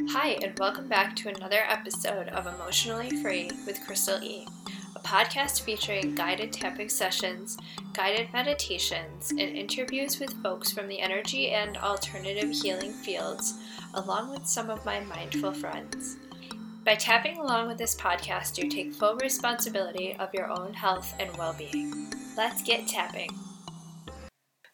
Hi, and welcome back to another episode of Emotionally Free with Krystal E, a podcast featuring guided tapping sessions, guided meditations, and interviews with folks from the energy and alternative healing fields, along with some of my mindful friends. By tapping along with this podcast, you take full responsibility of your own health and well being. Let's get tapping.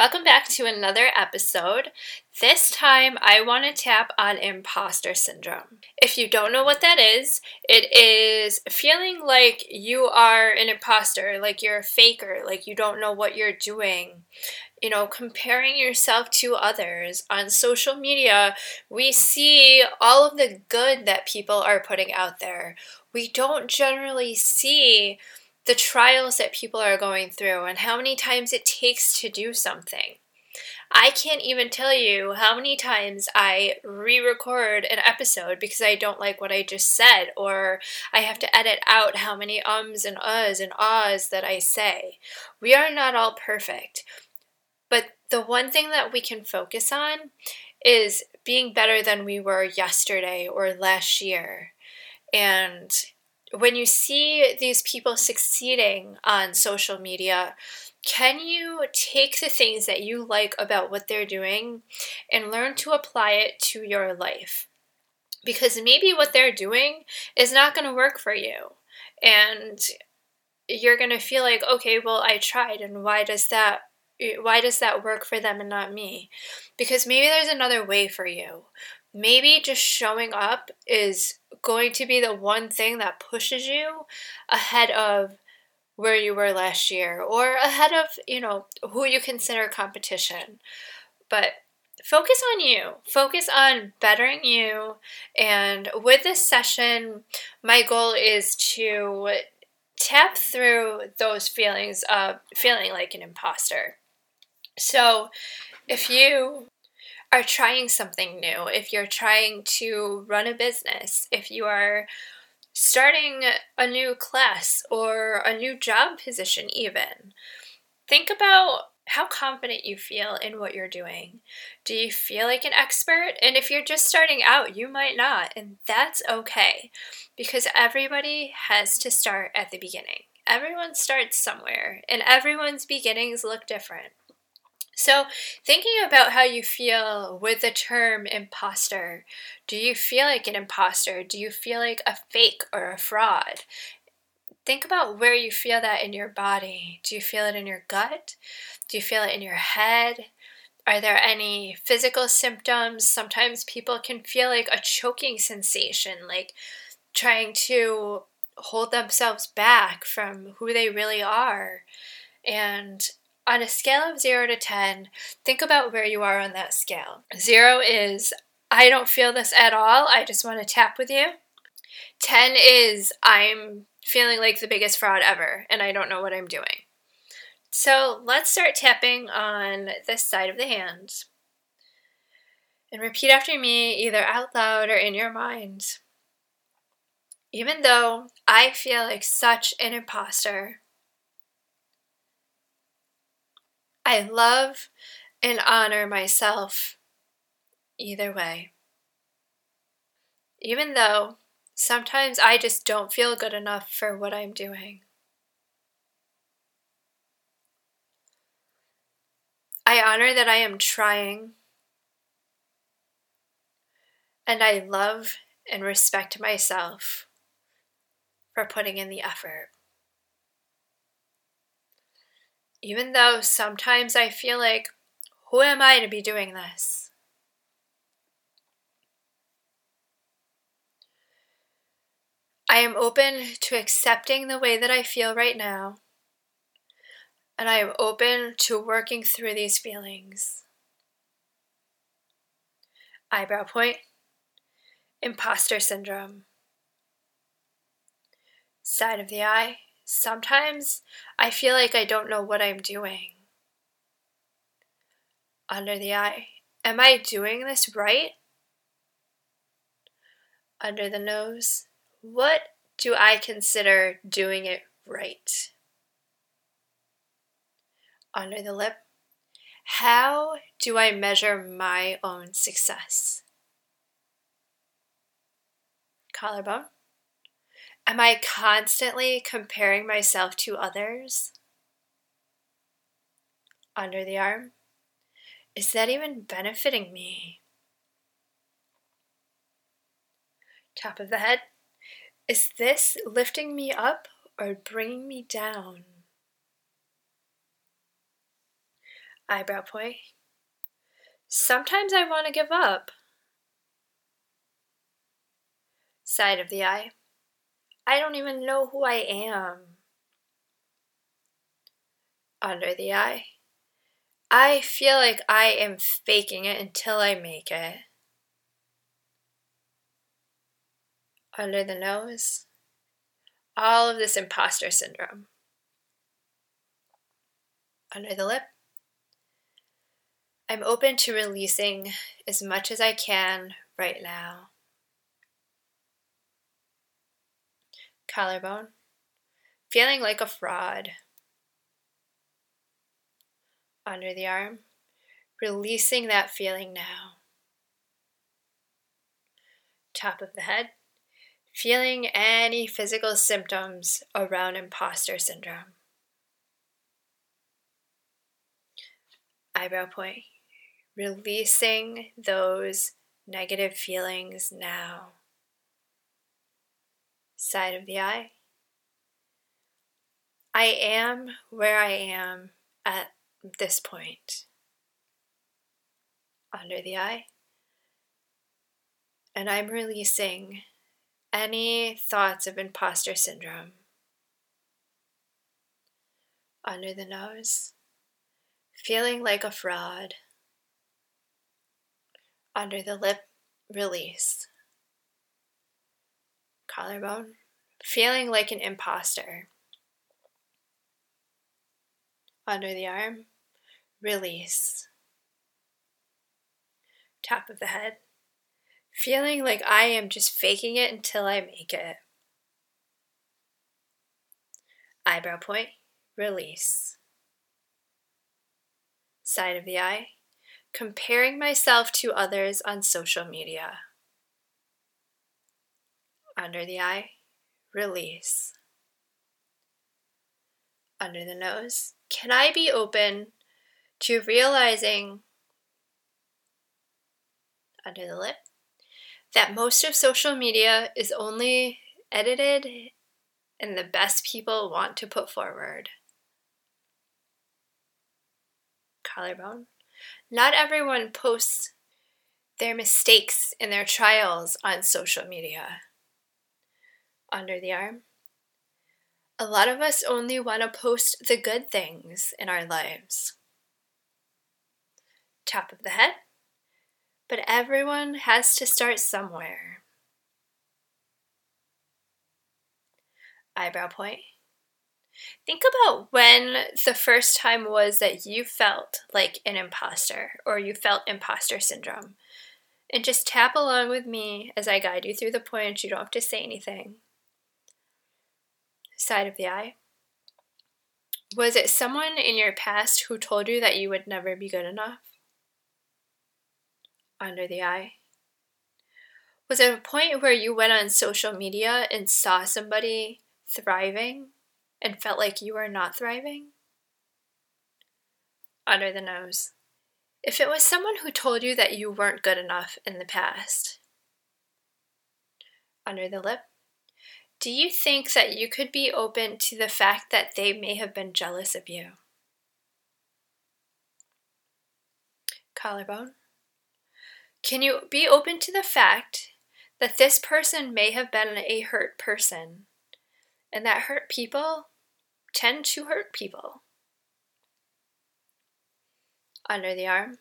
Welcome back to another episode. This time I want to tap on imposter syndrome. If you don't know what that is, it is feeling like you are an imposter, like you're a faker, like you don't know what you're doing. You know, comparing yourself to others on social media, we see all of the good that people are putting out there. We don't generally see the trials that people are going through and how many times it takes to do something. I can't even tell you how many times I re record an episode because I don't like what I just said, or I have to edit out how many ums and uhs and ahs that I say. We are not all perfect. But the one thing that we can focus on is being better than we were yesterday or last year. And when you see these people succeeding on social media, can you take the things that you like about what they're doing and learn to apply it to your life? Because maybe what they're doing is not going to work for you. And you're going to feel like, okay, well, I tried, and why does that why does that work for them and not me? Because maybe there's another way for you. Maybe just showing up is going to be the one thing that pushes you ahead of where you were last year or ahead of, you know, who you consider competition. But focus on you. Focus on bettering you. And with this session, my goal is to tap through those feelings of feeling like an imposter. So, if you are trying something new, if you're trying to run a business, if you are starting a new class or a new job position, even, think about how confident you feel in what you're doing. Do you feel like an expert? And if you're just starting out, you might not, and that's okay because everybody has to start at the beginning. Everyone starts somewhere, and everyone's beginnings look different. So, thinking about how you feel with the term imposter, do you feel like an imposter? Do you feel like a fake or a fraud? Think about where you feel that in your body. Do you feel it in your gut? Do you feel it in your head? Are there any physical symptoms? Sometimes people can feel like a choking sensation, like trying to hold themselves back from who they really are. And on a scale of 0 to 10, think about where you are on that scale. 0 is, I don't feel this at all, I just want to tap with you. 10 is, I'm feeling like the biggest fraud ever and I don't know what I'm doing. So let's start tapping on this side of the hand. And repeat after me, either out loud or in your mind. Even though I feel like such an imposter, I love and honor myself either way. Even though sometimes I just don't feel good enough for what I'm doing. I honor that I am trying, and I love and respect myself for putting in the effort. Even though sometimes I feel like, who am I to be doing this? I am open to accepting the way that I feel right now, and I am open to working through these feelings. Eyebrow point, imposter syndrome, side of the eye, Sometimes I feel like I don't know what I'm doing. Under the eye. Am I doing this right? Under the nose. What do I consider doing it right? Under the lip. How do I measure my own success? Collarbone. Am I constantly comparing myself to others? Under the arm. Is that even benefiting me? Top of the head. Is this lifting me up or bringing me down? Eyebrow point. Sometimes I want to give up. Side of the eye. I don't even know who I am. Under the eye. I feel like I am faking it until I make it. Under the nose. All of this imposter syndrome. Under the lip. I'm open to releasing as much as I can right now. Collarbone. Feeling like a fraud under the arm, releasing that feeling now. Top of the head, feeling any physical symptoms around imposter syndrome. Eyebrow point, releasing those negative feelings now. Side of the eye. I am where I am at this point. Under the eye. And I'm releasing any thoughts of imposter syndrome. Under the nose, feeling like a fraud, under the lip, release, collarbone, feeling like an imposter, under the arm, release. Top of the head, feeling like I am just faking it until I make it. Eyebrow point, release. Side of the eye, comparing myself to others on social media. Under the eye, release. Under the nose, can I be open to realizing under the lip that most of social media is only edited and the best people want to put forward. Collarbone. Not everyone posts their mistakes and their trials on social media. Under the arm. A lot of us only want to post the good things in our lives top of the head. But everyone has to start somewhere. Eyebrow point. Think about when the first time was that you felt like an imposter or you felt imposter syndrome. And just tap along with me as I guide you through the points. You don't have to say anything. Side of the eye. Was it someone in your past who told you that you would never be good enough? under the eye? Was it a point where you went on social media and saw somebody thriving and felt like you were not thriving? Under the nose. If it was someone who told you that you weren't good enough in the past, under the lip, do you think that you could be open to the fact that they may have been jealous of you? Collarbone. Can you be open to the fact that this person may have been a hurt person and that hurt people tend to hurt people? Under the arm.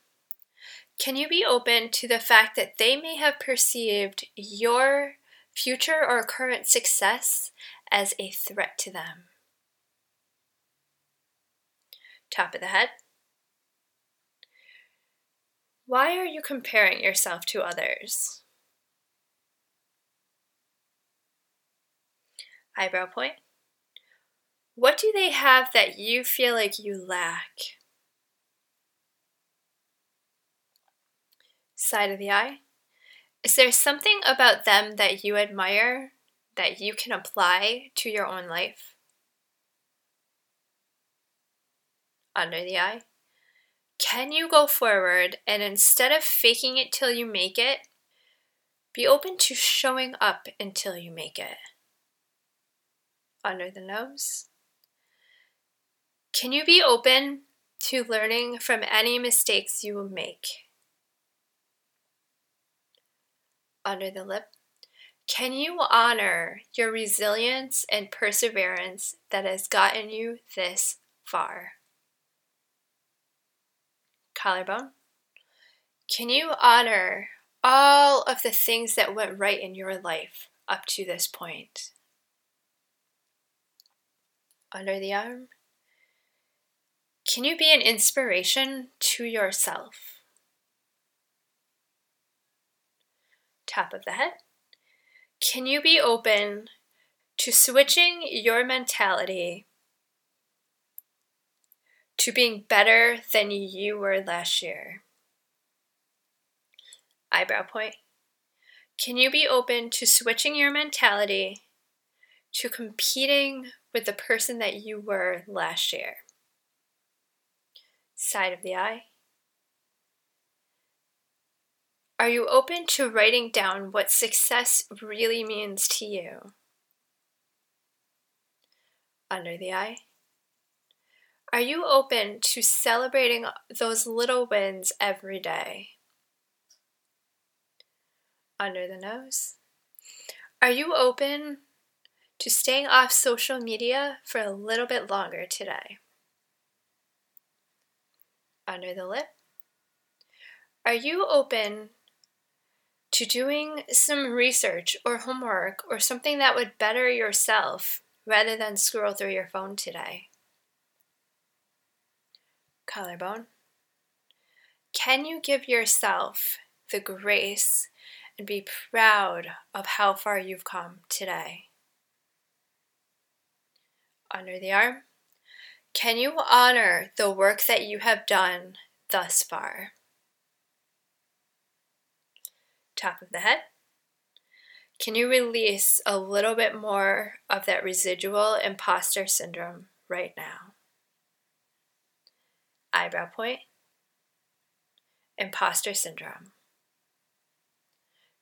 Can you be open to the fact that they may have perceived your future or current success as a threat to them? Top of the head. Why are you comparing yourself to others? Eyebrow point. What do they have that you feel like you lack? Side of the eye. Is there something about them that you admire that you can apply to your own life? Under the eye. Can you go forward and instead of faking it till you make it, be open to showing up until you make it? Under the nose. Can you be open to learning from any mistakes you make? Under the lip. Can you honor your resilience and perseverance that has gotten you this far? Collarbone. Can you honor all of the things that went right in your life up to this point? Under the arm. Can you be an inspiration to yourself? Top of the head. Can you be open to switching your mentality to being better than you were last year? Eyebrow point. Can you be open to switching your mentality to competing with the person that you were last year? side of the eye? Are you open to writing down what success really means to you? Under the eye? Are you open to celebrating those little wins every day? Under the nose? Are you open to staying off social media for a little bit longer today? under the lip? Are you open to doing some research or homework or something that would better yourself rather than scroll through your phone today? Collarbone. Can you give yourself the grace and be proud of how far you've come today? Under the arm. Can you honor the work that you have done thus far? Top of the head. Can you release a little bit more of that residual imposter syndrome right now? Eyebrow point. Imposter syndrome.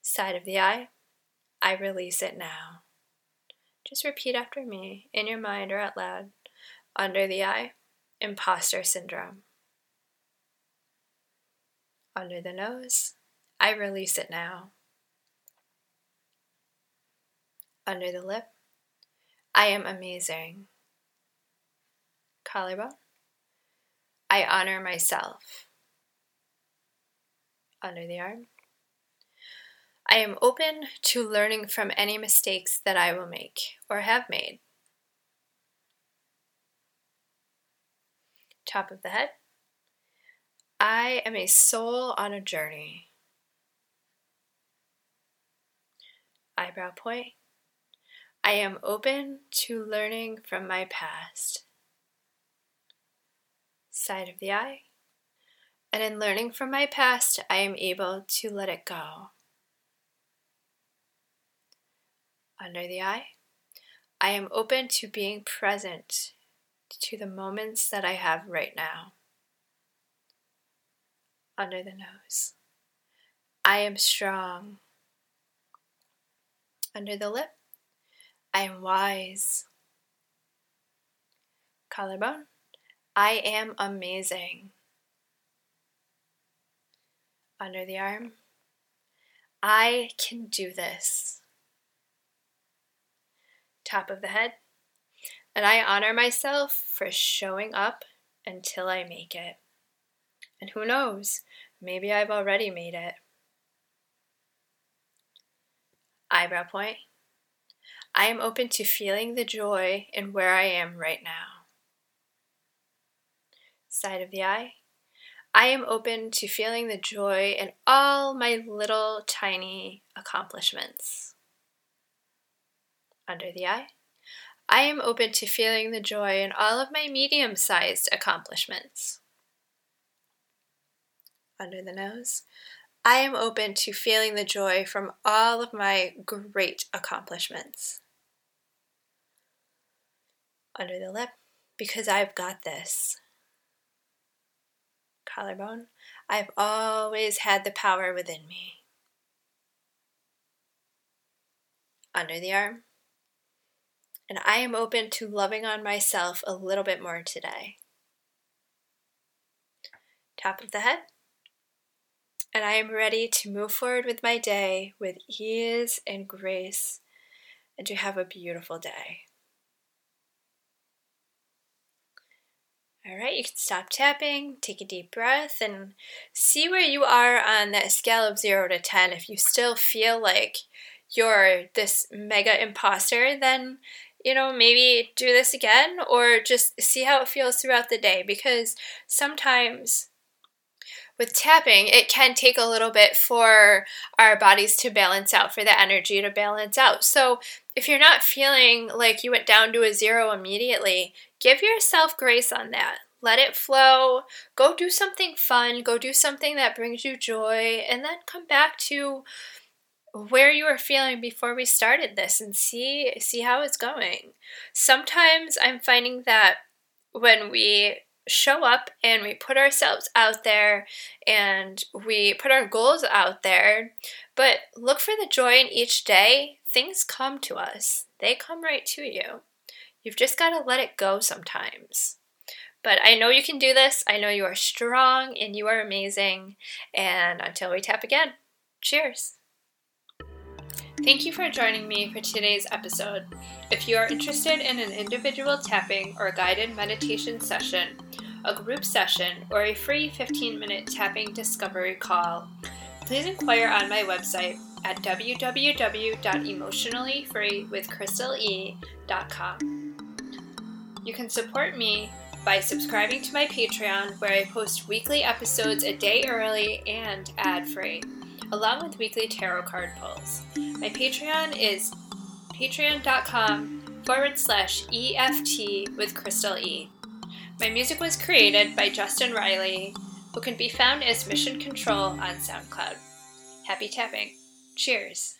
Side of the eye. I release it now. Just repeat after me in your mind or out loud under the eye, imposter syndrome. Under the nose, I release it now. Under the lip, I am amazing. Collarbone, I honor myself. Under the arm, I am open to learning from any mistakes that I will make or have made. top of the head. I am a soul on a journey. Eyebrow point. I am open to learning from my past. Side of the eye. And in learning from my past, I am able to let it go. Under the eye. I am open to being present to the moments that I have right now. Under the nose. I am strong. Under the lip. I am wise. Collarbone. I am amazing. Under the arm. I can do this. Top of the head. And I honor myself for showing up until I make it. And who knows, maybe I've already made it. Eyebrow point. I am open to feeling the joy in where I am right now. Side of the eye. I am open to feeling the joy in all my little tiny accomplishments. Under the eye. I am open to feeling the joy in all of my medium sized accomplishments. Under the nose, I am open to feeling the joy from all of my great accomplishments. Under the lip, because I've got this. Collarbone, I've always had the power within me. Under the arm, and I am open to loving on myself a little bit more today. Top of the head, and I am ready to move forward with my day with ease and grace and to have a beautiful day. All right, you can stop tapping, take a deep breath, and see where you are on that scale of 0 to 10. If you still feel like you're this mega imposter, then you know, maybe do this again or just see how it feels throughout the day because sometimes with tapping, it can take a little bit for our bodies to balance out, for the energy to balance out. So, if you're not feeling like you went down to a zero immediately, give yourself grace on that. Let it flow. Go do something fun. Go do something that brings you joy. And then come back to where you were feeling before we started this and see see how it's going. Sometimes I'm finding that when we show up and we put ourselves out there and we put our goals out there, but look for the joy in each day, things come to us. They come right to you. You've just got to let it go sometimes. But I know you can do this. I know you are strong and you are amazing. And until we tap again, cheers. Thank you for joining me for today's episode. If you are interested in an individual tapping or guided meditation session, a group session, or a free 15 minute tapping discovery call, please inquire on my website at www.emotionallyfreewithkrystale.com. You can support me by subscribing to my Patreon, where I post weekly episodes a day early and ad free, along with weekly tarot card pulls. My Patreon is patreon.com forward slash EFT with Krystal E. My music was created by Justin Reilly, who can be found as Mission Kontrol on SoundCloud. Happy tapping. Cheers.